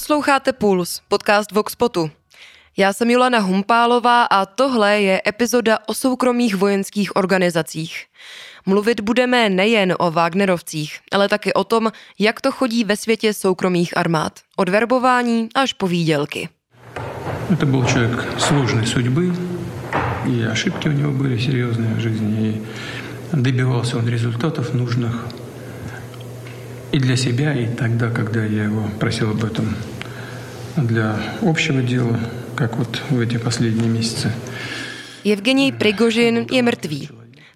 Posloucháte Puls, podcast Voxpotu. Já jsem Julana Humpálová a tohle je epizoda o soukromých vojenských organizacích. Mluvit budeme nejen o Wagnerovcích, ale taky o tom, jak to chodí ve světě soukromých armád. Od verbování až po výdělky. To byl člověk složné судьбы, и ошибки у него были серьезные в жизни, и добивался он результатов нужных и для себя, и тогда, когда я его просил об этом для общего дела, как вот в эти последние месяцы. Evgenij Prigožin je mrtvý.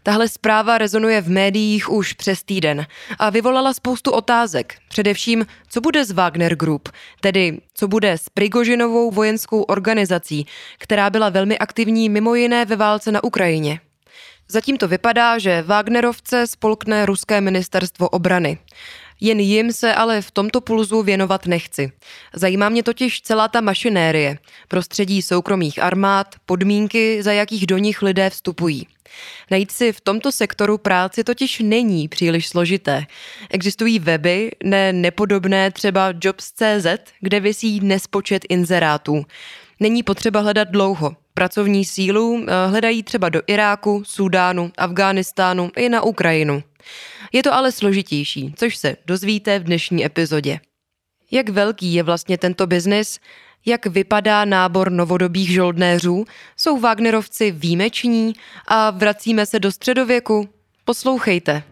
Tahle zpráva rezonuje v médiích už přes týden a vyvolala spoustu otázek. Především, co bude z Wagner Group, tedy co bude s Prigožinovou vojenskou organizací, která byla velmi aktivní mimo jiné ve válce na Ukrajině. Zatím to vypadá, že Wagnerovce spolkne ruské ministerstvo obrany. Jen jim se ale v tomto pulzu věnovat nechci. Zajímá mě totiž celá ta mašinérie, prostředí soukromých armád, podmínky, za jakých do nich lidé vstupují. Najít si v tomto sektoru práci totiž není příliš složité. Existují weby, ne nepodobné třeba Jobs.cz, kde vysí nespočet inzerátů. Není potřeba hledat dlouho. Pracovní sílu eh, hledají třeba do Iráku, Súdánu, Afghánistánu i na Ukrajinu. Je to ale složitější, což se dozvíte v dnešní epizodě. Jak velký je vlastně tento biznis? Jak vypadá nábor novodobých žoldnéřů? Jsou Wagnerovci výjimeční? A vracíme se do středověku? Poslouchejte.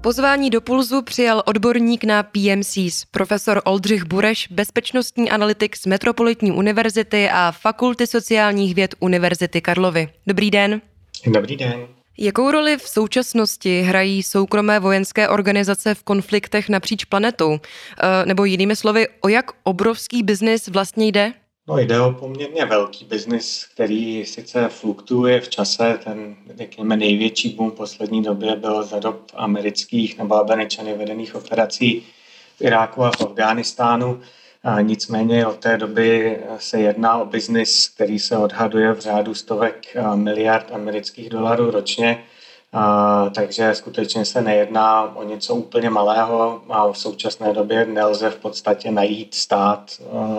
Pozvání do Pulzu přijal odborník na PMCs, profesor Oldřich Bureš, bezpečnostní analytik z Metropolitní univerzity a Fakulty sociálních věd Univerzity Karlovy. Dobrý den. Dobrý den. Jakou roli v současnosti hrají soukromé vojenské organizace v konfliktech napříč planetou? Eh, nebo jinými slovy, o jak obrovský biznis vlastně jde? No jde o poměrně velký biznis, který sice fluktuuje v čase. Ten, řekněme, největší boom poslední době byl za dob amerických nebo američany vedených operací v Iráku a v Afghánistánu. A nicméně od té doby se jedná o biznis, který se odhaduje v řádu stovek miliard amerických dolarů ročně. A, takže skutečně se nejedná o něco úplně malého a v současné době nelze v podstatě najít stát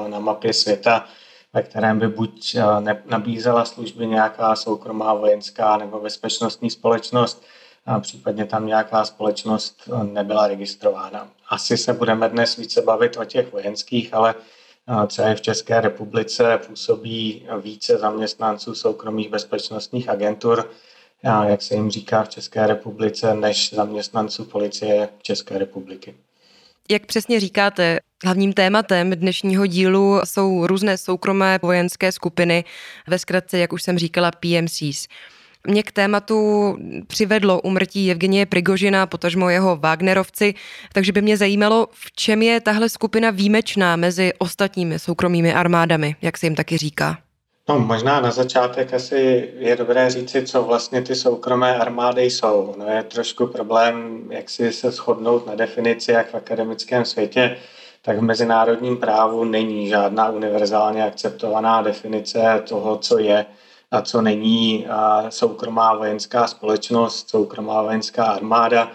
na mapě světa, ve kterém by buď nabízela služby nějaká soukromá vojenská nebo bezpečnostní společnost, a případně tam nějaká společnost nebyla registrována. Asi se budeme dnes více bavit o těch vojenských, ale třeba v České republice působí více zaměstnanců soukromých bezpečnostních agentur, jak se jim říká v České republice, než zaměstnanců policie České republiky. Jak přesně říkáte, hlavním tématem dnešního dílu jsou různé soukromé vojenské skupiny, ve zkratce, jak už jsem říkala, PMCs. Mě k tématu přivedlo umrtí Evgenie Prigožina, potažmo jeho Wagnerovci, takže by mě zajímalo, v čem je tahle skupina výjimečná mezi ostatními soukromými armádami, jak se jim taky říká. No, možná na začátek asi je dobré říci, co vlastně ty soukromé armády jsou. No je trošku problém, jak si se shodnout na definici, jak v akademickém světě, tak v mezinárodním právu není žádná univerzálně akceptovaná definice toho, co je a co není soukromá vojenská společnost, soukromá vojenská armáda.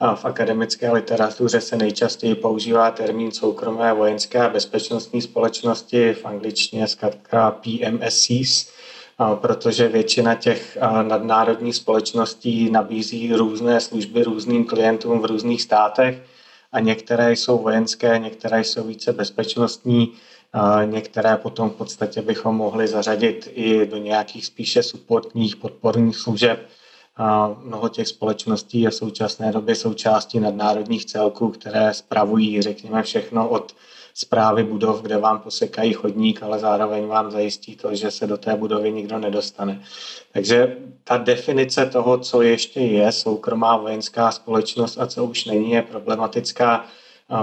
A v akademické literatuře se nejčastěji používá termín soukromé vojenské a bezpečnostní společnosti, v angličtině zkrátka PMSCs, protože většina těch nadnárodních společností nabízí různé služby různým klientům v různých státech a některé jsou vojenské, některé jsou více bezpečnostní, Některé potom v podstatě bychom mohli zařadit i do nějakých spíše supportních podporních služeb. Mnoho těch společností je v současné době součástí nadnárodních celků, které spravují, řekněme, všechno od zprávy budov, kde vám posekají chodník, ale zároveň vám zajistí to, že se do té budovy nikdo nedostane. Takže ta definice toho, co ještě je soukromá vojenská společnost a co už není, je problematická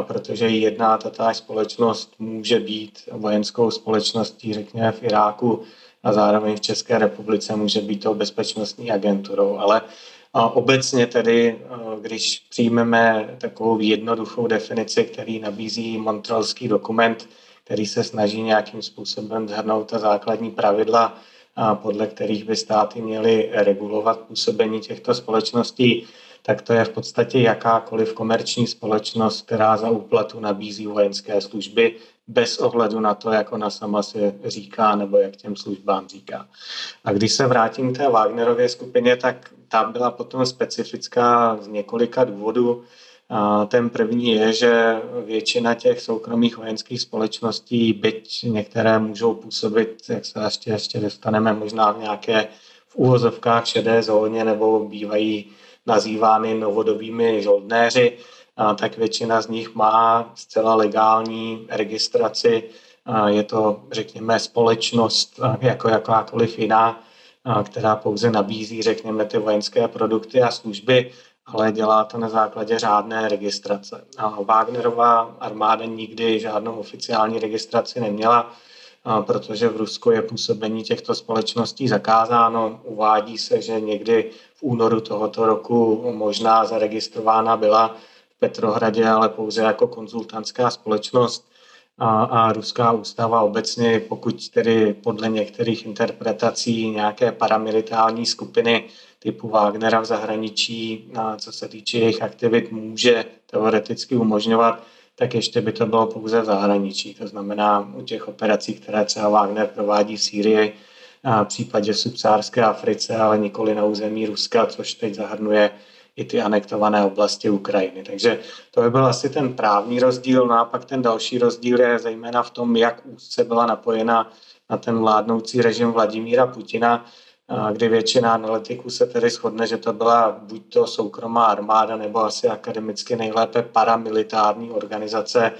protože jedna tatáž společnost může být vojenskou společností, řekněme v Iráku a zároveň v České republice může být tou bezpečnostní agenturou, ale obecně tedy, když přijmeme takovou jednoduchou definici, který nabízí Montrealský dokument, který se snaží nějakým způsobem zhrnout ta základní pravidla, podle kterých by státy měly regulovat působení těchto společností, tak to je v podstatě jakákoliv komerční společnost, která za úplatu nabízí vojenské služby bez ohledu na to, jak ona sama si říká nebo jak těm službám říká. A když se vrátím k té Wagnerově skupině, tak ta byla potom specifická z několika důvodů. Ten první je, že většina těch soukromých vojenských společností, byť některé můžou působit, jak se ještě, ještě dostaneme možná v nějaké v úvozovkách šedé zóně nebo bývají nazývány novodobými žoldnéři, tak většina z nich má zcela legální registraci. Je to, řekněme, společnost jako jakákoliv jiná, která pouze nabízí, řekněme, ty vojenské produkty a služby, ale dělá to na základě řádné registrace. A Wagnerová armáda nikdy žádnou oficiální registraci neměla, protože v Rusku je působení těchto společností zakázáno. Uvádí se, že někdy v únoru tohoto roku možná zaregistrována byla v Petrohradě, ale pouze jako konzultantská společnost. A, a ruská ústava obecně, pokud tedy podle některých interpretací nějaké paramilitární skupiny typu Wagnera v zahraničí, co se týče jejich aktivit, může teoreticky umožňovat, tak ještě by to bylo pouze v zahraničí. To znamená u těch operací, které třeba Wagner provádí v Sýrii, a v případě subsárské Africe, ale nikoli na území Ruska, což teď zahrnuje i ty anektované oblasti Ukrajiny. Takže to by byl asi ten právní rozdíl. No a pak ten další rozdíl je zejména v tom, jak úzce byla napojena na ten vládnoucí režim Vladimíra Putina, kdy většina analytiků se tedy shodne, že to byla buď to soukromá armáda nebo asi akademicky nejlépe paramilitární organizace,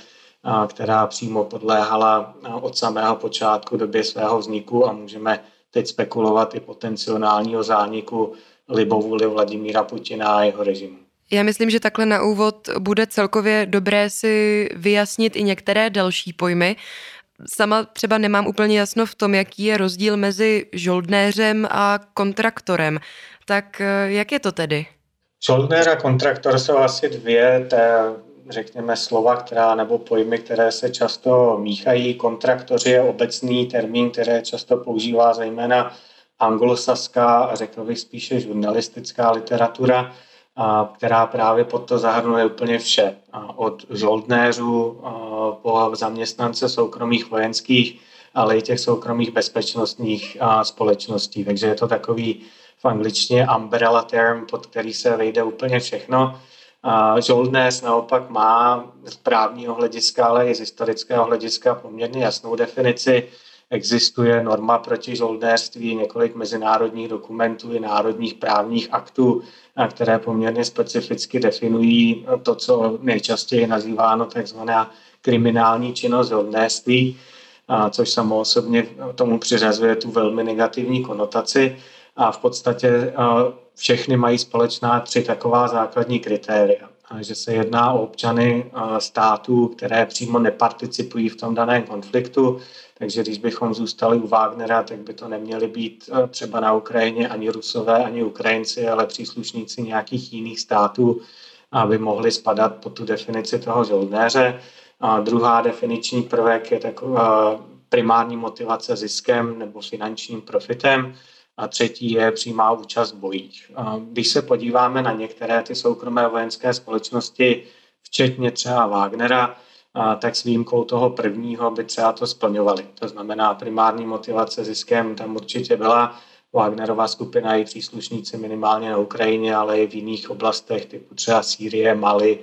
která přímo podléhala od samého počátku době svého vzniku a můžeme teď spekulovat i potenciálního zániku libovůli Vladimíra Putina a jeho režimu. Já myslím, že takhle na úvod bude celkově dobré si vyjasnit i některé další pojmy. Sama třeba nemám úplně jasno v tom, jaký je rozdíl mezi žoldnéřem a kontraktorem. Tak eh, jak je to tedy? Žoldnér a kontraktor jsou asi dvě té, řekněme, slova, která nebo pojmy, které se často míchají. Kontraktoři je obecný termín, který často používá zejména anglosaská a řekl bych spíše žurnalistická literatura která právě pod to zahrnuje úplně vše. Od žoldnéřů po zaměstnance soukromých vojenských, ale i těch soukromých bezpečnostních společností. Takže je to takový v angličtině umbrella term, pod který se vejde úplně všechno. Žoldnéř naopak má z právního hlediska, ale i z historického hlediska poměrně jasnou definici existuje norma proti žoldnéřství, několik mezinárodních dokumentů i národních právních aktů, které poměrně specificky definují to, co nejčastěji nazýváno takzvaná kriminální činnost žoldnéřství, což samo osobně tomu přiřazuje tu velmi negativní konotaci. A v podstatě všechny mají společná tři taková základní kritéria. Že se jedná o občany států, které přímo neparticipují v tom daném konfliktu, takže když bychom zůstali u Wagnera, tak by to neměli být eh, třeba na Ukrajině ani Rusové, ani Ukrajinci, ale příslušníci nějakých jiných států, aby mohli spadat pod tu definici toho žoldnéře. A druhá definiční prvek je taková primární motivace ziskem nebo finančním profitem. A třetí je přímá účast v bojích. Když se podíváme na některé ty soukromé vojenské společnosti, včetně třeba Wagnera, tak s výjimkou toho prvního by třeba to splňovali. To znamená, primární motivace ziskem tam určitě byla. Wagnerová skupina i příslušníci minimálně na Ukrajině, ale i v jiných oblastech, typu třeba Sýrie, Mali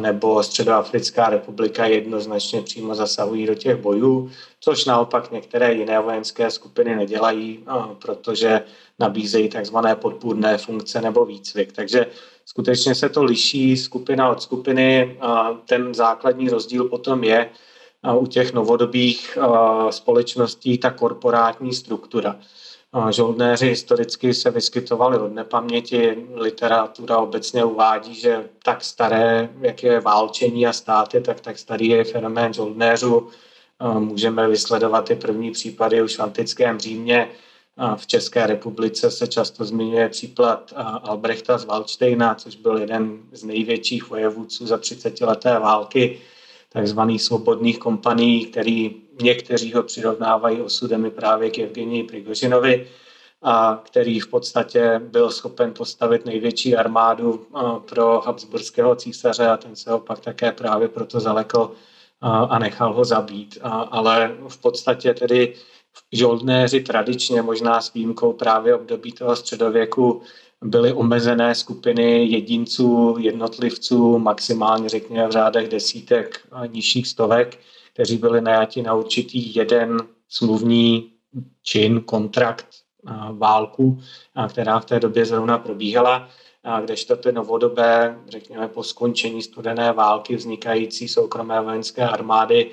nebo Středoafrická republika jednoznačně přímo zasahují do těch bojů, což naopak některé jiné vojenské skupiny nedělají, protože nabízejí takzvané podpůrné funkce nebo výcvik. Takže skutečně se to liší skupina od skupiny. Ten základní rozdíl potom je u těch novodobých společností ta korporátní struktura. Žoldnéři historicky se vyskytovali od nepaměti. Literatura obecně uvádí, že tak staré, jak je válčení a státy, tak tak starý je fenomén žoldnéřů. Můžeme vysledovat ty první případy už v antickém Římě, v České republice se často zmiňuje příklad Albrechta z Waldsteina, což byl jeden z největších vojevůdců za 30 leté války, takzvaných svobodných kompaní, který někteří ho přirovnávají osudemi právě k Evgenii Prigožinovi. a který v podstatě byl schopen postavit největší armádu pro Habsburského císaře a ten se ho pak také právě proto zalekl a nechal ho zabít. Ale v podstatě tedy žoldnéři tradičně, možná s výjimkou právě období toho středověku, byly omezené skupiny jedinců, jednotlivců, maximálně řekněme v řádech desítek nižších stovek, kteří byli najati na určitý jeden smluvní čin, kontrakt, válku, která v té době zrovna probíhala, kdežto ty novodobé, řekněme po skončení studené války vznikající soukromé vojenské armády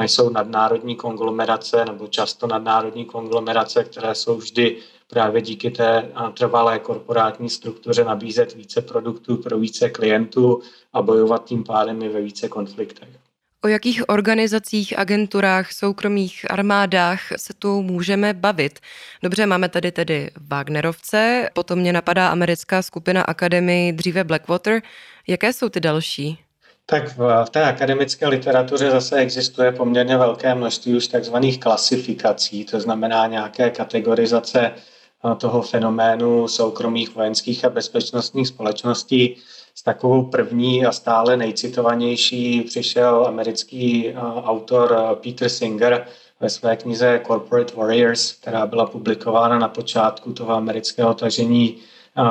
jsou nadnárodní konglomerace nebo často nadnárodní konglomerace, které jsou vždy právě díky té trvalé korporátní struktuře nabízet více produktů pro více klientů a bojovat tím pádem i ve více konfliktech. O jakých organizacích, agenturách, soukromých armádách se tu můžeme bavit? Dobře, máme tady tedy Wagnerovce, potom mě napadá americká skupina Akademii, dříve Blackwater. Jaké jsou ty další? Tak v, v té akademické literatuře zase existuje poměrně velké množství už takzvaných klasifikací, to znamená nějaké kategorizace eh, toho fenoménu soukromých vojenských a bezpečnostních společností. S takovou první a stále nejcitovanější přišel americký eh, autor eh, Peter Singer ve své knize Corporate Warriors, která byla publikována na počátku toho amerického tažení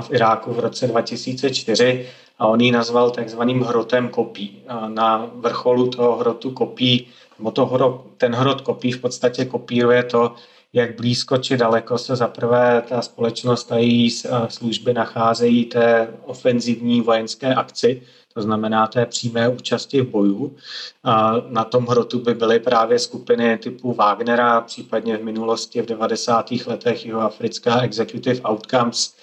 v Iráku v roce 2004 a on ji nazval takzvaným hrotem kopí. Na vrcholu toho hrotu kopí, nebo to hro, ten hrot kopí v podstatě kopíruje to, jak blízko či daleko se zaprvé ta společnost a její služby nacházejí té ofenzivní vojenské akci, to znamená té přímé účasti v boju. A na tom hrotu by byly právě skupiny typu Wagnera, případně v minulosti v 90. letech Jihoafrická Executive Outcomes,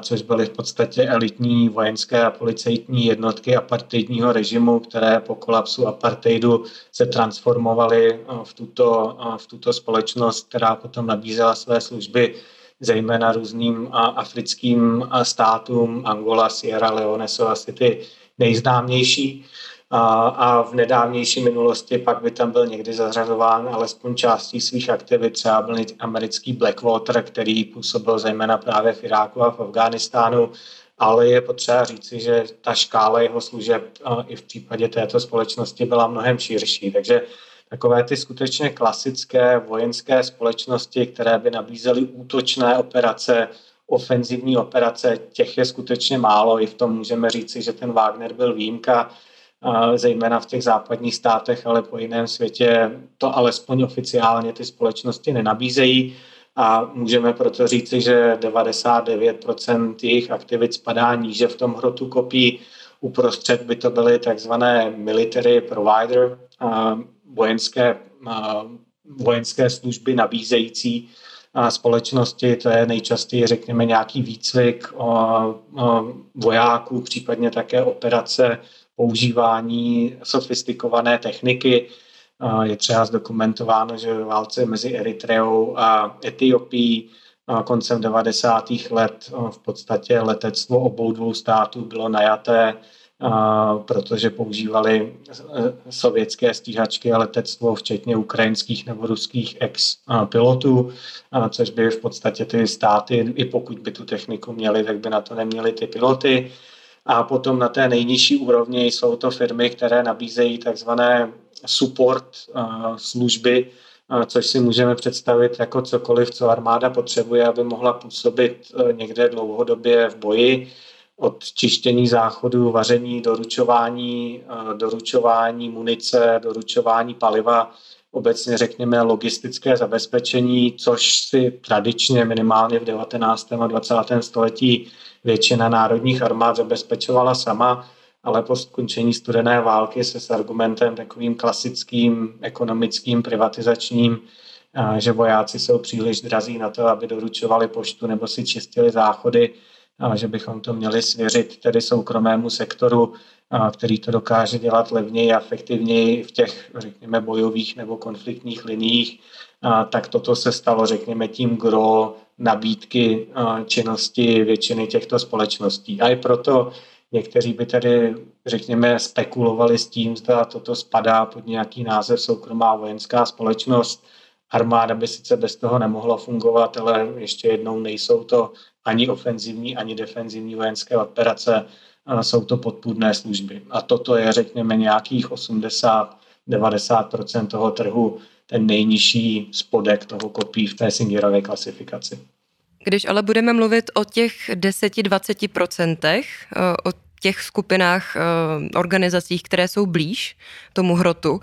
což byly v podstatě elitní vojenské a policejní jednotky apartheidního režimu, které po kolapsu apartheidu se transformovaly v tuto, v tuto společnost, která potom nabízela své služby zejména různým africkým státům. Angola, Sierra Leone jsou asi ty nejznámější a, a v nedávnější minulosti pak by tam byl někdy zařazován alespoň částí svých aktivit, třeba byl americký Blackwater, který působil zejména právě v Iráku a v Afghánistánu, ale je potřeba říci, že ta škála jeho služeb i v případě této společnosti byla mnohem širší, takže takové ty skutečně klasické vojenské společnosti, které by nabízely útočné operace, ofenzivní operace, těch je skutečně málo. I v tom můžeme říci, že ten Wagner byl výjimka zejména v těch západních státech, ale po jiném světě to alespoň oficiálně ty společnosti nenabízejí a můžeme proto říci, že 99% jejich aktivit spadá níže v tom hrotu kopí. Uprostřed by to byly takzvané military provider, vojenské, vojenské služby nabízející společnosti, to je nejčastěji, řekněme, nějaký výcvik vojáků, případně také operace používání sofistikované techniky. Je třeba zdokumentováno, že ve válce mezi Eritreou a Etiopií koncem 90. let v podstatě letectvo obou dvou států bylo najaté, protože používali e, sovětské stíhačky a letectvo, včetně ukrajinských nebo ruských ex-pilotů, což by v podstatě ty státy, i pokud by tu techniku měli, tak by na to neměli ty piloty. A potom na té nejnižší úrovni jsou to firmy, které nabízejí takzvané support služby, což si můžeme představit jako cokoliv, co armáda potřebuje, aby mohla působit e, někde dlouhodobě v boji, od čištění záchodu, vaření, doručování, doručování munice, doručování paliva, obecně řekněme logistické zabezpečení, což si tradičně minimálně v 19. a 20. století většina národních armád zabezpečovala sama, ale po skončení studené války se s argumentem takovým klasickým ekonomickým, privatizačním, že vojáci jsou příliš drazí na to, aby doručovali poštu nebo si čistili záchody, a že bychom to měli svěřit tedy soukromému sektoru, který to dokáže dělat levněji a efektivněji v těch, řekněme, bojových nebo konfliktních liniích, tak toto se stalo, řekněme, tím gro nabídky činnosti většiny těchto společností. A i proto někteří by tedy, řekněme, spekulovali s tím, zda toto spadá pod nějaký název soukromá vojenská společnost, armáda by sice bez toho nemohla fungovat, ale ještě jednou nejsou to ani ofenzivní, ani defenzivní vojenské operace, jsou to podpůrné služby. A toto je, řekněme, nějakých 80-90% toho trhu, ten nejnižší spodek toho kopí v té Singerové klasifikaci. Když ale budeme mluvit o těch 10-20%, eh, o těch skupinách, eh, organizacích, které jsou blíž tomu hrotu,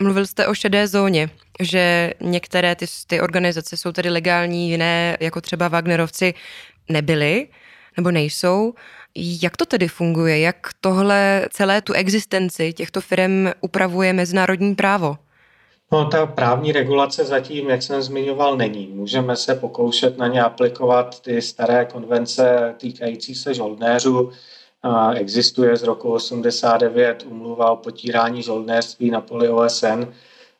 mluvil jste o šedé zóně, že některé ty, ty organizace jsou tedy legální, jiné, jako třeba Wagnerovci, nebyly nebo nejsou. Jak to tedy funguje? Jak tohle celé tu existenci těchto firm upravuje mezinárodní právo? No, ta právní regulace zatím, jak jsem zmiňoval, není. Můžeme se pokoušet na ně aplikovat ty staré konvence týkající se žoldnéřů. Existuje z roku 89 umluva o potírání žoldnéřství na poli OSN,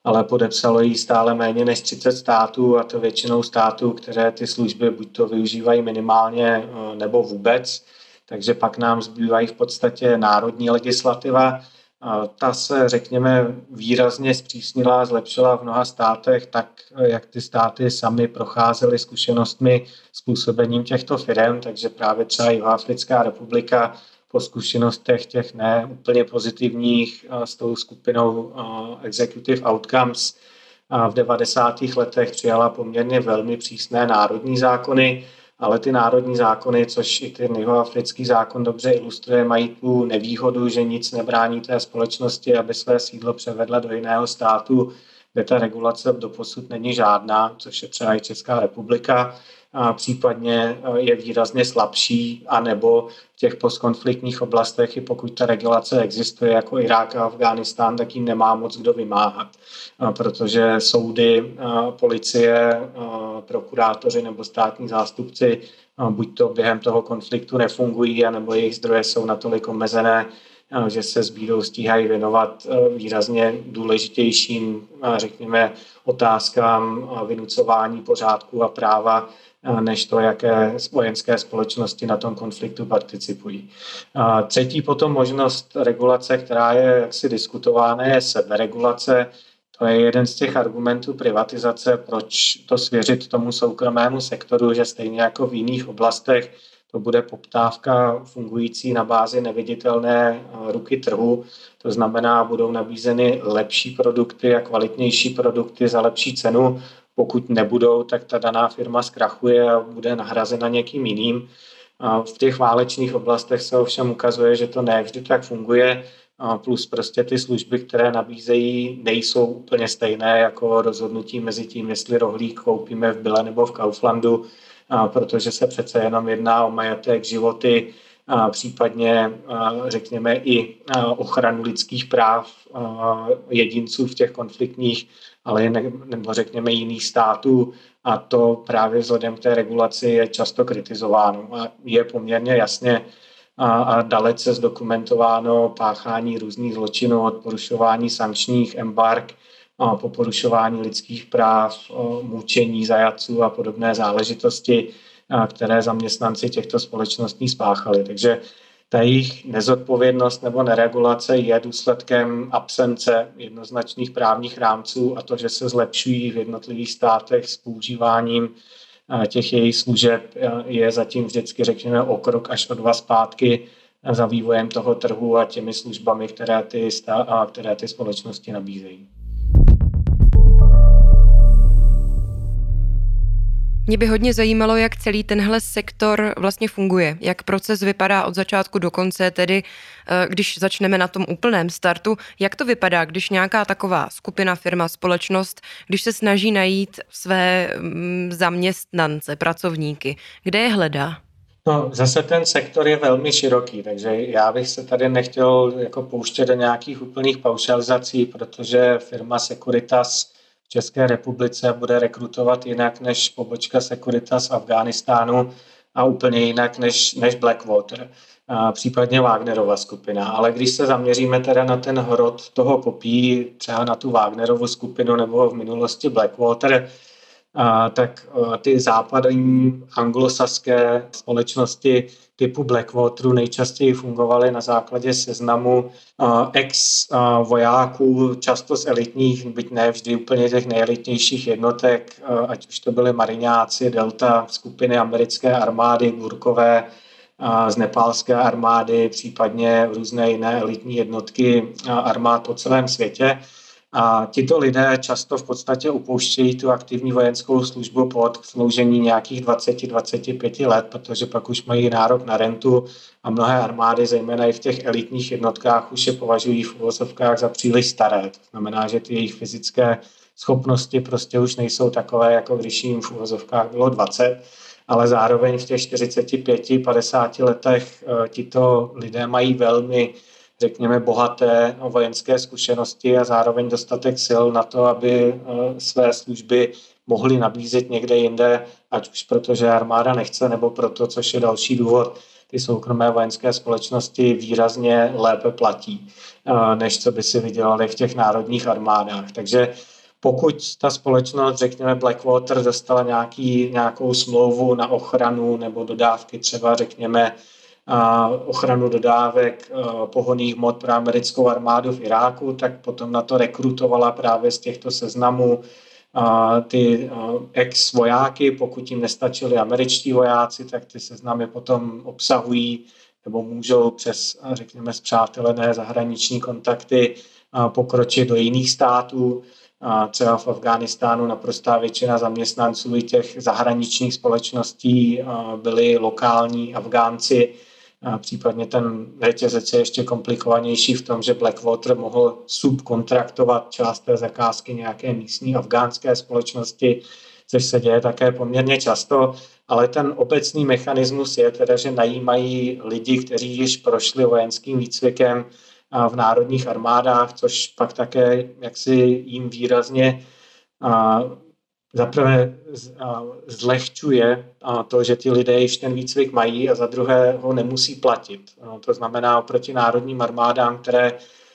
ale podepsalo ji stále méně než 30 států a to většinou států, které ty služby buď to využívají minimálně e, nebo vůbec. Takže pak nám zbývají v podstatě národní legislativa, ta se, řekněme, výrazně zpřísnila, zlepšila v mnoha státech, tak jak ty státy sami procházely zkušenostmi způsobením těchto firm, takže právě třeba Jihoafrická republika po zkušenostech těch ne úplně pozitivních s tou skupinou Executive Outcomes v 90. letech přijala poměrně velmi přísné národní zákony, ale ty národní zákony, což i ten jihoafrický zákon dobře ilustruje, mají tu nevýhodu, že nic nebrání té společnosti, aby své sídlo převedla do jiného státu, kde ta regulace doposud není žádná, což je třeba i Česká republika, případně e, je výrazně slabší, anebo v těch postkonfliktních oblastech, i pokud ta regulace existuje, jako Irák a Afghánistán, tak jim nemá moc kdo vymáhat, protože soudy, policie, prokurátoři nebo státní zástupci buď to během toho konfliktu nefungují, anebo jejich zdroje jsou natolik omezené, že se s bídou stíhají věnovat výrazně důležitějším, řekněme, otázkám vynucování pořádku a práva než to, jaké vojenské společnosti na tom konfliktu participují. Třetí potom možnost regulace, která je jaksi diskutována, je seberegulace. To je jeden z těch argumentů privatizace, proč to svěřit tomu soukromému sektoru, že stejně jako v jiných oblastech to bude poptávka fungující na bázi neviditelné ruky trhu. To znamená, budou nabízeny lepší produkty a kvalitnější produkty za lepší cenu pokud nebudou, tak ta daná firma zkrachuje a bude nahrazena někým jiným. V těch válečných oblastech se ovšem ukazuje, že to ne vždy tak funguje, plus prostě ty služby, které nabízejí, nejsou úplně stejné jako rozhodnutí mezi tím, jestli rohlík koupíme v Bile nebo v Kauflandu, protože se přece jenom jedná o majetek, životy, případně řekněme i ochranu lidských práv jedinců v těch konfliktních ale jen, nebo řekněme jiných států a to právě vzhledem k té regulaci je často kritizováno a je poměrně jasně a, a dalece zdokumentováno páchání různých zločinů od porušování sankčních embark a po porušování lidských práv, mučení zajaců a podobné záležitosti, a které zaměstnanci těchto společností spáchali. Takže ta jejich nezodpovědnost nebo neregulace je důsledkem absence jednoznačných právních rámců a to, že se zlepšují v jednotlivých státech s používáním eh, těch jejich služeb, eh, je zatím vždycky, řekněme, o krok až o dva zpátky za vývojem toho trhu a těmi službami, které ty, stá- které ty společnosti nabízejí. Mě by hodně zajímalo, jak celý tenhle sektor vlastně funguje, jak proces vypadá od začátku do konce, tedy eh, když začneme na tom úplném startu, jak to vypadá, když nějaká taková skupina, firma, společnost, když se snaží najít své mm, zaměstnance, pracovníky, kde je hledá? No, zase ten sektor je velmi široký, takže já bych se tady nechtěl jako pouštět do nějakých úplných paušalizací, protože firma Securitas České republice bude rekrutovat jinak než pobočka Securitas v Afghánistánu a úplně jinak než, než Blackwater, a případně Wagnerova skupina. Ale když se zaměříme teda na ten hrot toho popí, třeba na tu Wagnerovu skupinu nebo v minulosti Blackwater, tak ty západní anglosaské společnosti typu Blackwateru nejčastěji fungovaly na základě seznamu ex-vojáků, často z elitních, byť ne vždy úplně těch nejelitnějších jednotek, ať už to byly mariňáci, delta, skupiny americké armády, gurkové, z nepálské armády, případně různé jiné elitní jednotky armád po celém světě. A tito lidé často v podstatě upouštějí tu aktivní vojenskou službu pod sloužení nějakých 20-25 let, protože pak už mají nárok na rentu a mnohé armády, zejména i v těch elitních jednotkách, už je považují v uvozovkách za příliš staré. To znamená, že ty jejich fyzické schopnosti prostě už nejsou takové, jako když jim v uvozovkách bylo 20, ale zároveň v těch 45-50 letech eh, tito lidé mají velmi řekněme, bohaté vojenské zkušenosti a zároveň dostatek sil na to, aby eh, své služby mohli nabízet někde jinde, ať už protože armáda nechce, nebo proto, což je další důvod, ty soukromé vojenské společnosti výrazně lépe platí, eh, než co by si vydělali v těch národních armádách. Takže pokud ta společnost, řekněme Blackwater, dostala nějaký, nějakou smlouvu na ochranu nebo dodávky třeba, řekněme, ochranu dodávek pohoných mod pro americkou armádu v Iráku, tak potom na to rekrutovala právě z těchto seznamů ty ex-vojáky, pokud jim nestačili američtí vojáci, tak ty seznamy potom obsahují nebo můžou přes, řekněme, zpřátelené zahraniční kontakty pokročit do jiných států. Třeba v Afghánistánu naprostá většina zaměstnanců i těch zahraničních společností byli lokální Afgánci, a případně ten řetězec je ještě komplikovanější v tom, že Blackwater mohl subkontraktovat část té zakázky nějaké místní afgánské společnosti, což se děje také poměrně často, ale ten obecný mechanismus je teda, že najímají lidi, kteří již prošli vojenským výcvikem v národních armádách, což pak také jaksi jim výrazně zaprvé zlehčuje to, že ti lidé již ten výcvik mají a za druhé ho nemusí platit. To znamená oproti národním armádám, které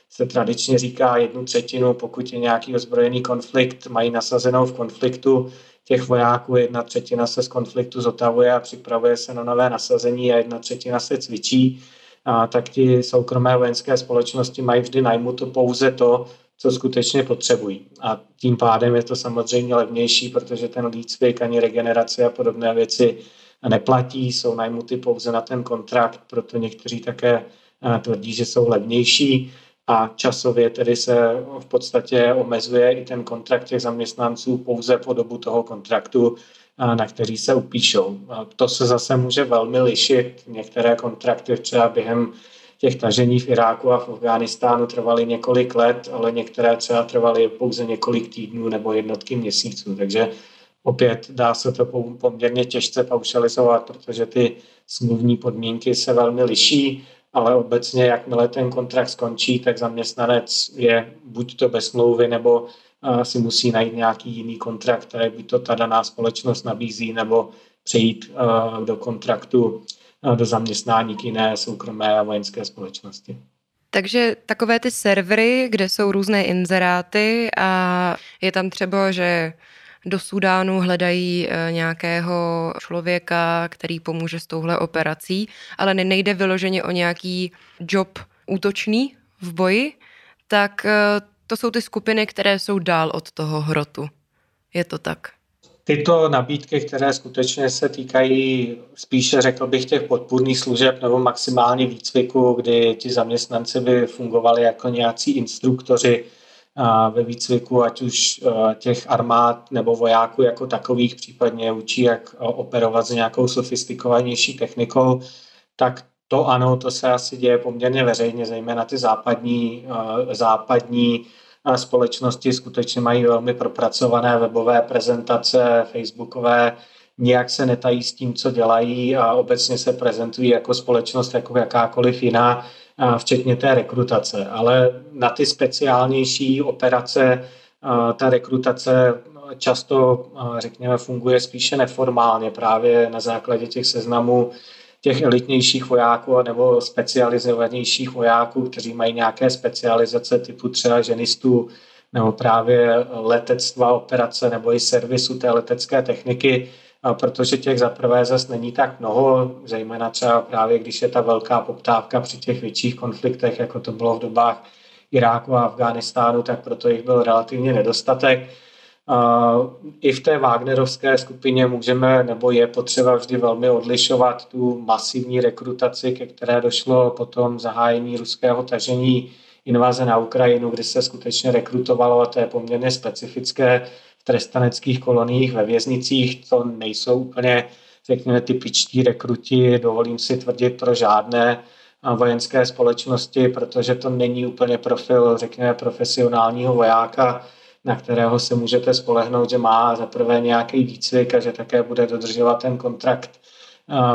se tradičně říká jednu třetinu, pokud je nějaký ozbrojený konflikt, mají nasazenou v konfliktu těch vojáků, jedna třetina se z konfliktu zotavuje a připravuje se na nové nasazení a jedna třetina se cvičí, a tak ti soukromé vojenské společnosti mají vždy najmuto pouze to, co skutečně potřebují. A tím pádem je to samozřejmě levnější, protože ten výcvik ani regenerace a podobné věci neplatí, jsou najmuty pouze na ten kontrakt, proto někteří také eh, tvrdí, že jsou levnější a časově tedy se v podstatě omezuje i ten kontrakt těch zaměstnanců pouze po dobu toho kontraktu, eh, na který se upíšou. To se zase může velmi lišit. Některé kontrakty třeba během těch tažení v Iráku a v Afghánistánu trvaly několik let, ale některé třeba trvaly pouze několik týdnů nebo jednotky měsíců. Takže opět dá se to poměrně těžce paušalizovat, protože ty smluvní podmínky se velmi liší, ale obecně, jakmile ten kontrakt skončí, tak zaměstnanec je buď to bez smlouvy, nebo si musí najít nějaký jiný kontrakt, který by to ta daná společnost nabízí, nebo přejít do kontraktu do zaměstnání k jiné soukromé a vojenské společnosti. Takže takové ty servery, kde jsou různé inzeráty a je tam třeba, že do Sudánu hledají e, nějakého člověka, který pomůže s touhle operací, ale nejde vyloženě o nějaký job útočný v boji, tak e, to jsou ty skupiny, které jsou dál od toho hrotu. Je to tak? Tyto nabídky, které skutečně se týkají spíše, řekl bych, těch podpůrných služeb nebo maximálně výcviku, kdy ti zaměstnanci by fungovali jako nějací instruktoři ve výcviku, ať už těch armád nebo vojáků jako takových, případně učí, jak operovat s nějakou sofistikovanější technikou, tak to ano, to se asi děje poměrně veřejně, zejména ty západní, západní společnosti skutečně mají velmi propracované webové prezentace, facebookové, nijak se netají s tím, co dělají a obecně se prezentují jako společnost jako jakákoliv jiná, včetně té rekrutace. Ale na ty speciálnější operace ta rekrutace často, řekněme, funguje spíše neformálně právě na základě těch seznamů těch elitnějších vojáků nebo specializovanějších vojáků, kteří mají nějaké specializace typu třeba ženistů nebo právě letectva, operace nebo i servisu té letecké techniky, protože těch zaprvé zase není tak mnoho, zejména třeba právě když je ta velká poptávka při těch větších konfliktech, jako to bylo v dobách Iráku a Afghánistánu, tak proto jich byl relativně nedostatek. I v té Wagnerovské skupině můžeme, nebo je potřeba vždy velmi odlišovat tu masivní rekrutaci, ke které došlo potom zahájení ruského tažení invaze na Ukrajinu, kdy se skutečně rekrutovalo, a to je poměrně specifické, v trestaneckých koloniích ve věznicích. To nejsou úplně, řekněme, typičtí rekruti, dovolím si tvrdit, pro žádné vojenské společnosti, protože to není úplně profil, řekněme, profesionálního vojáka, na kterého se můžete spolehnout, že má za prvé nějaký výcvik a že také bude dodržovat ten kontrakt,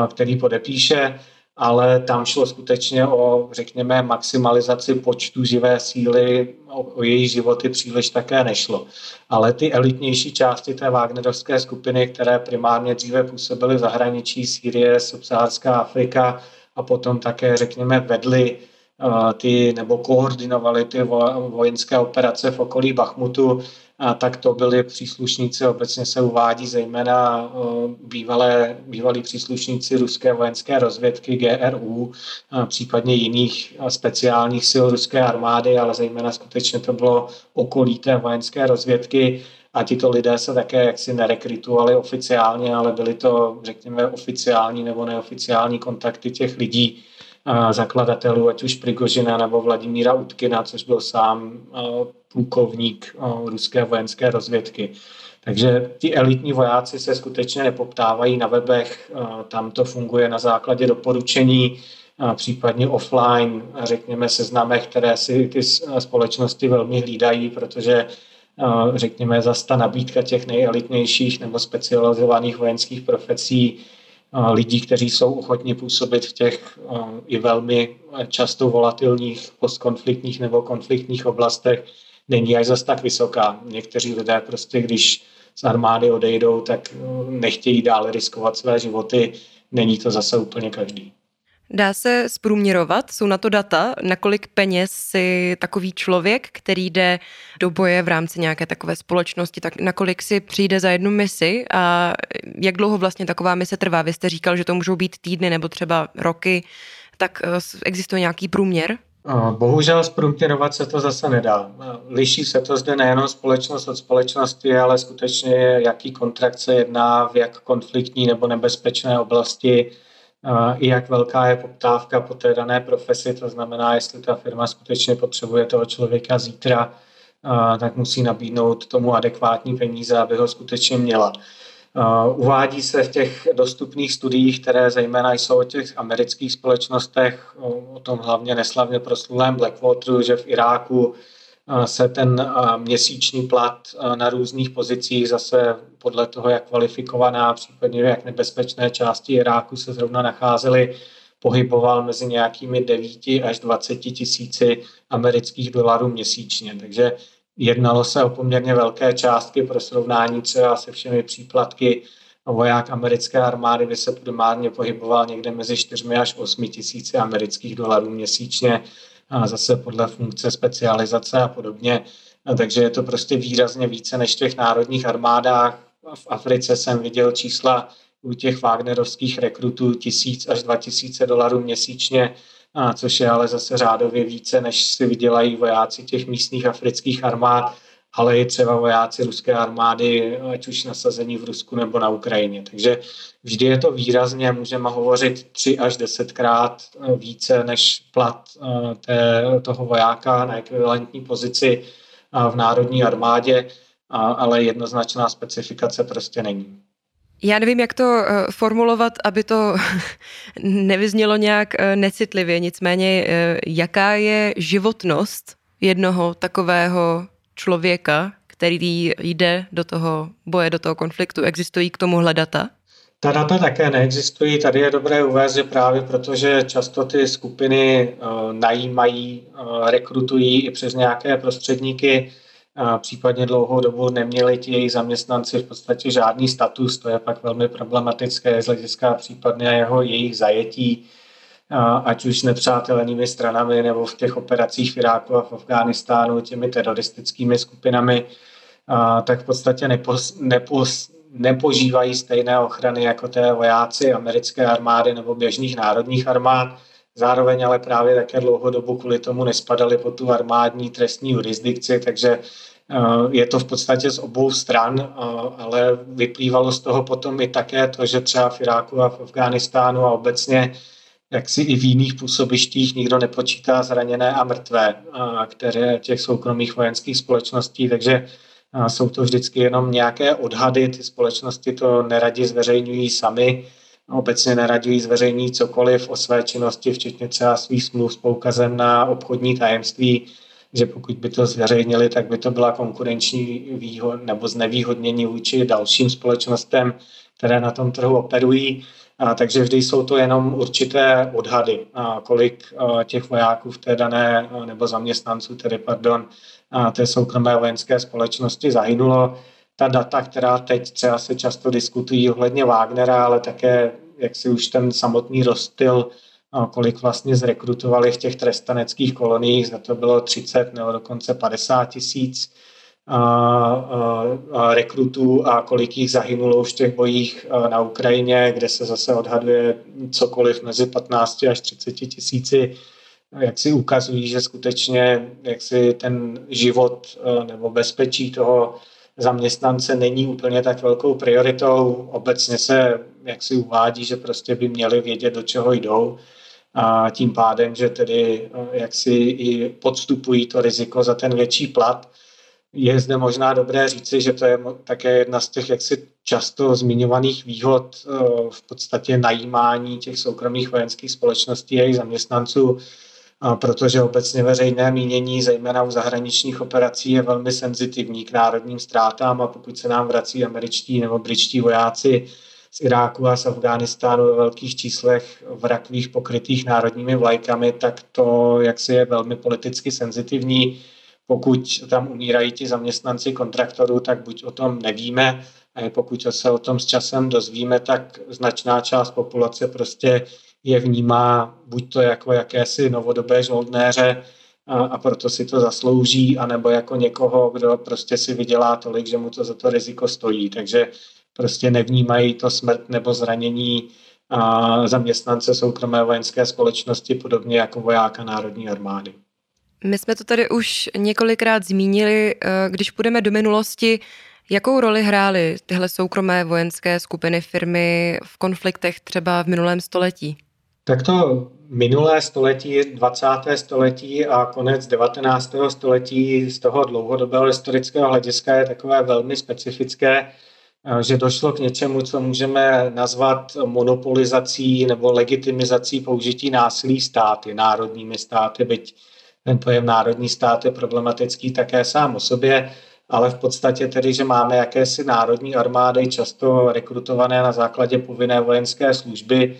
který podepíše ale tam šlo skutečně o, řekněme, maximalizaci počtu živé síly, o, o její životy příliš také nešlo. Ale ty elitnější části té Wagnerovské skupiny, které primárně dříve působily v zahraničí, Sýrie, subsaharská Afrika a potom také, řekněme, vedly ty nebo koordinovali ty vojenské operace v okolí Bachmutu, a tak to byli příslušníci, obecně se uvádí zejména bývalé, bývalí příslušníci ruské vojenské rozvědky GRU, případně jiných speciálních sil ruské armády, ale zejména skutečně to bylo okolí té vojenské rozvědky. A tito lidé se také jaksi nerekrutovali oficiálně, ale byly to, řekněme, oficiální nebo neoficiální kontakty těch lidí, zakladatelů, ať už Prigožina nebo Vladimíra Utkina, což byl sám plukovník ruské vojenské rozvědky. Takže ti elitní vojáci se skutečně nepoptávají na webech, tam to funguje na základě doporučení, případně offline, řekněme, seznamech, které si ty společnosti velmi hlídají, protože řekněme, zase ta nabídka těch nejelitnějších nebo specializovaných vojenských profesí lidí, kteří jsou ochotni působit v těch i velmi často volatilních postkonfliktních nebo konfliktních oblastech, není až zase tak vysoká. Někteří lidé prostě, když z armády odejdou, tak nechtějí dále riskovat své životy. Není to zase úplně každý. Dá se zprůměrovat, jsou na to data, na kolik peněz si takový člověk, který jde do boje v rámci nějaké takové společnosti, tak na kolik si přijde za jednu misi a jak dlouho vlastně taková mise trvá? Vy jste říkal, že to můžou být týdny nebo třeba roky, tak eh, existuje nějaký průměr? Bohužel zprůměrovat se to zase nedá. Liší se to zde nejenom společnost od společnosti, ale skutečně jaký kontrakt se jedná, v jak konfliktní nebo nebezpečné oblasti i jak velká je poptávka po té dané profesi, to znamená, jestli ta firma skutečně potřebuje toho člověka zítra, tak musí nabídnout tomu adekvátní peníze, aby ho skutečně měla. Uvádí se v těch dostupných studiích, které zejména jsou o těch amerických společnostech, o tom hlavně neslavně proslulém Blackwateru, že v Iráku se ten měsíční plat na různých pozicích zase podle toho, jak kvalifikovaná, případně jak nebezpečné části Iráku se zrovna nacházely, pohyboval mezi nějakými 9 až 20 tisíci amerických dolarů měsíčně. Takže jednalo se o poměrně velké částky pro srovnání třeba se všemi příplatky. Voják americké armády by se primárně pohyboval někde mezi 4 až 8 tisíci amerických dolarů měsíčně a zase podle funkce specializace a podobně. A takže je to prostě výrazně více než v těch národních armádách. V Africe jsem viděl čísla u těch Wagnerovských rekrutů tisíc až dva tisíce dolarů měsíčně, a což je ale zase řádově více, než si vydělají vojáci těch místních afrických armád, ale i třeba vojáci ruské armády, ať už nasazení v Rusku nebo na Ukrajině. Takže vždy je to výrazně, můžeme hovořit tři až desetkrát eh, více než plat eh, té, toho vojáka na ekvivalentní pozici eh, v národní armádě, ale jednoznačná specifikace prostě není. Já nevím, jak to formulovat, aby to nevyznělo nějak necitlivě, nicméně jaká je životnost jednoho takového člověka, který jde do toho boje, do toho konfliktu? Existují k tomu data? Ta data také neexistují. Tady je dobré uvést, že právě protože často ty skupiny uh, najímají, uh, rekrutují i přes nějaké prostředníky, uh, případně dlouhou dobu neměli ti jejich zaměstnanci v podstatě žádný status, to je pak velmi problematické z hlediska případně jeho jejich zajetí ať už s nepřátelnými stranami nebo v těch operacích v Iráku a v Afghánistánu těmi teroristickými skupinami, tak v podstatě nepos, nepos, nepožívají stejné ochrany jako té vojáci americké armády nebo běžných národních armád. Zároveň ale právě také dlouhodobu kvůli tomu nespadali pod tu armádní trestní jurisdikci, takže je to v podstatě z obou stran, ale vyplývalo z toho potom i také to, že třeba v Iráku a v Afghánistánu a obecně jak si i v jiných působištích nikdo nepočítá zraněné a mrtvé, které těch soukromých vojenských společností, takže jsou to vždycky jenom nějaké odhady, ty společnosti to neradi zveřejňují sami, obecně neradi zveřejní cokoliv o své činnosti, včetně třeba svých smluv s poukazem na obchodní tajemství, že pokud by to zveřejnili, tak by to byla konkurenční výhod nebo znevýhodnění vůči dalším společnostem, které na tom trhu operují. A, takže vždy jsou to jenom určité odhady, a kolik a, těch vojáků v té dané, nebo zaměstnanců, tedy pardon, a té soukromé vojenské společnosti zahynulo. Ta data, která teď třeba se často diskutují ohledně Wagnera, ale také jak si už ten samotný rozstyl, kolik vlastně zrekrutovali v těch trestaneckých koloniích, za to bylo 30 nebo dokonce 50 tisíc rekrutů a kolik jich zahynulo už v těch bojích na Ukrajině, kde se zase odhaduje cokoliv mezi 15 až 30 tisíci, jak si ukazují, že skutečně jak si ten život nebo bezpečí toho zaměstnance není úplně tak velkou prioritou. Obecně se jak si uvádí, že prostě by měli vědět, do čeho jdou a tím pádem, že tedy jak si i podstupují to riziko za ten větší plat. Je zde možná dobré říci, že to je také jedna z těch jaksi často zmiňovaných výhod eh, v podstatě najímání těch soukromých vojenských společností a jejich zaměstnanců, protože obecně veřejné mínění, zejména u zahraničních operací, je velmi senzitivní k národním ztrátám a pokud se nám vrací američtí nebo britští vojáci z Iráku a z Afghánistánu ve velkých číslech v rakvích pokrytých národními vlajkami, tak to jaksi je velmi politicky senzitivní pokud tam umírají ti zaměstnanci kontraktorů, tak buď o tom nevíme, pokud se o tom s časem dozvíme, tak značná část populace prostě je vnímá buď to jako jakési novodobé žoldnéře a, a proto si to zaslouží, anebo jako někoho, kdo prostě si vydělá tolik, že mu to za to riziko stojí. Takže prostě nevnímají to smrt nebo zranění a zaměstnance soukromé vojenské společnosti, podobně jako vojáka Národní armády. My jsme to tady už několikrát zmínili, eh, když půjdeme do minulosti, jakou roli hrály tyhle soukromé vojenské skupiny firmy v konfliktech třeba v minulém století? Tak to minulé století, 20. století a konec 19. století z toho dlouhodobého historického hlediska je takové velmi specifické, eh, že došlo k něčemu, co můžeme nazvat monopolizací nebo legitimizací použití násilí státy, národními státy, byť ten pojem národní stát je problematický také sám o sobě, ale v podstatě tedy, že máme jakési národní armády, často rekrutované na základě povinné vojenské služby,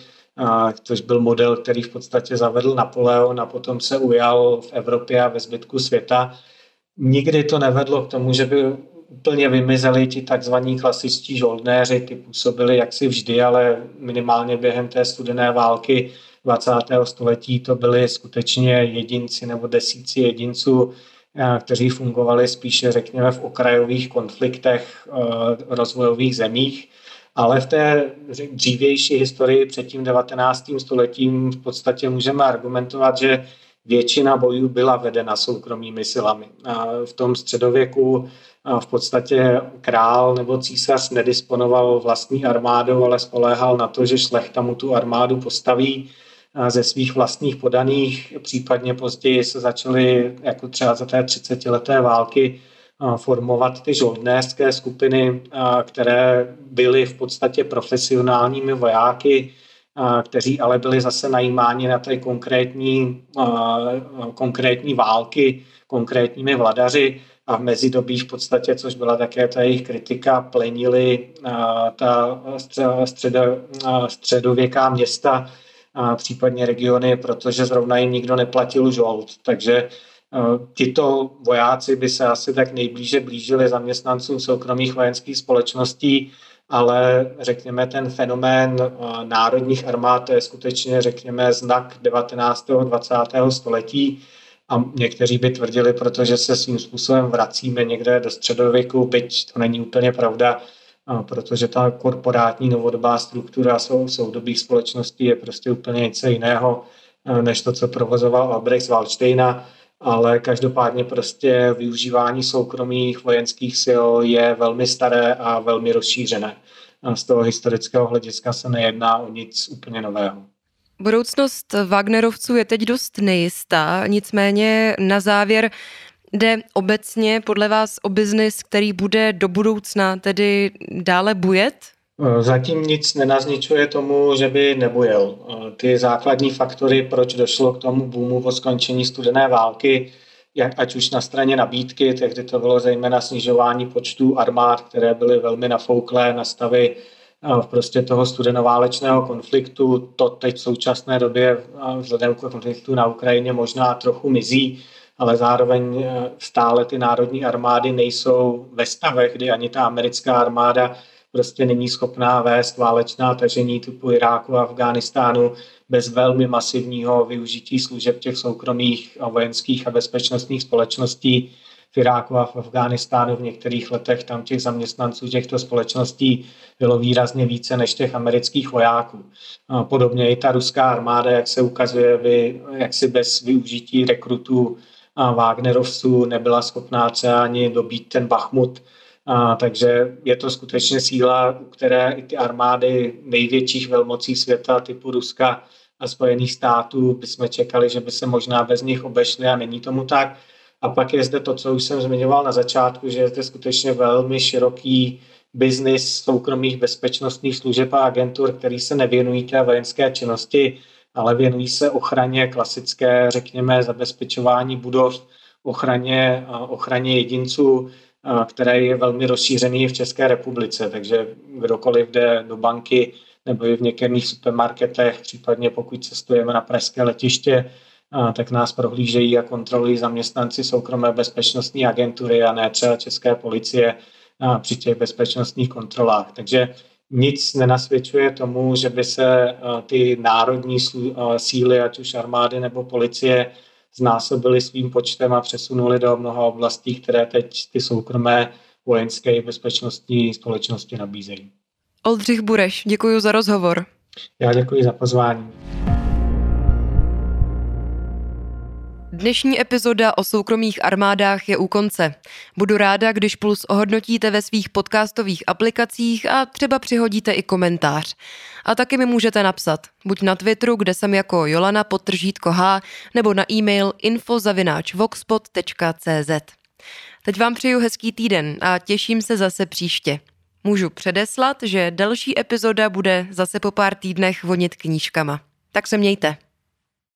což byl model, který v podstatě zavedl Napoleon a potom se ujal v Evropě a ve zbytku světa. Nikdy to nevedlo k tomu, že by úplně vymizeli ti takzvaní klasičtí žoldnéři, ty působili jaksi vždy, ale minimálně během té studené války 20. století to byli skutečně jedinci nebo desíci jedinců, eh, kteří fungovali spíše, řekněme, v okrajových konfliktech eh, rozvojových zemích. Ale v té dřívější historii před tím 19. stoletím v podstatě můžeme argumentovat, že většina bojů byla vedena soukromými silami. V tom středověku v podstatě král nebo císař nedisponoval vlastní armádou, ale spoléhal na to, že šlechta mu tu armádu postaví ze svých vlastních podaných, případně později se začaly, jako třeba za té 30-leté války, formovat ty žoldnéřské skupiny, které byly v podstatě profesionálními vojáky, kteří ale byli zase najímáni na té konkrétní, konkrétní války konkrétními vladaři. A v mezidobí v podstatě, což byla také ta jejich kritika, plenili ta středo, středověká města a případně regiony, protože zrovna jim nikdo neplatil žolt. Takže e, tito vojáci by se asi tak nejblíže blížili zaměstnancům soukromých vojenských společností ale řekněme ten fenomén eh, národních armád to je skutečně, řekněme, znak 19. 20. století a někteří by tvrdili, protože se svým způsobem vracíme někde do středověku, byť to není úplně pravda, protože ta korporátní novodobá struktura sou, soudobých společností je prostě úplně něco jiného, eh, než to, co provozoval Albrecht z Waldsteina, ale každopádně prostě využívání soukromých vojenských sil je velmi staré a velmi rozšířené. Z toho historického hlediska se nejedná o nic úplně nového. Budoucnost Wagnerovců je teď dost nejistá, nicméně na závěr Jde obecně podle vás o biznis, který bude do budoucna tedy dále bujet? Eh, zatím nic nenazničuje tomu, že by nebujel. Eh, ty základní faktory, proč došlo k tomu boomu po skončení studené války, jak, ať už na straně nabídky, tehdy to bylo zejména snižování počtu armád, které byly velmi nafouklé na stavy eh, prostě toho studenoválečného konfliktu. To teď v současné době vzhledem k konfliktu na Ukrajině možná trochu mizí ale zároveň eh, stále ty národní armády nejsou ve stavech, kdy ani ta americká armáda prostě není schopná vést válečná tažení typu Iráku a Afghánistánu bez velmi masivního využití služeb těch soukromých a vojenských a bezpečnostních společností v Iráku a v Afghánistánu v některých letech tam těch zaměstnanců těchto společností bylo výrazně více než těch amerických vojáků. Podobně i ta ruská armáda, jak se ukazuje, jak si bez využití rekrutů Wagnerovců nebyla schopná třeba ani dobít ten Bachmut. A, takže je to skutečně síla, které i ty armády největších velmocí světa typu Ruska a Spojených států bychom čekali, že by se možná bez nich obešly a není tomu tak. A pak je zde to, co už jsem zmiňoval na začátku, že je zde skutečně velmi široký biznis soukromých bezpečnostních služeb a agentur, který se nevěnují té vojenské činnosti, ale věnují se ochraně klasické, řekněme, zabezpečování budov, ochraně, ochraně jedinců, které je velmi rozšířený v České republice. Takže kdokoliv jde do banky nebo i v některých supermarketech, případně pokud cestujeme na pražské letiště, tak nás prohlížejí a kontrolují zaměstnanci soukromé bezpečnostní agentury a ne třeba České policie při těch bezpečnostních kontrolách. Takže nic nenasvědčuje tomu, že by se eh, ty národní eh, síly, ať už armády nebo policie, znásobily svým počtem a přesunuli do mnoha oblastí, které teď ty soukromé vojenské i bezpečnostní společnosti nabízejí. Oldřich Bureš, děkuji za rozhovor. Já děkuji za pozvání. Dnešní epizoda o soukromých armádách je u konce. Budu ráda, když Puls ohodnotíte ve svých podcastových aplikacích a třeba přihodíte i komentář. A taky mi můžete napsat, buď na Twitteru, kde jsem jako Jolana podtržítko H, nebo na e-mail info.voxpot.cz. Teď vám přeju hezký týden a těším se zase příště. Můžu předeslat, že další epizoda bude zase po pár týdnech vonit knížkama. Tak se mějte.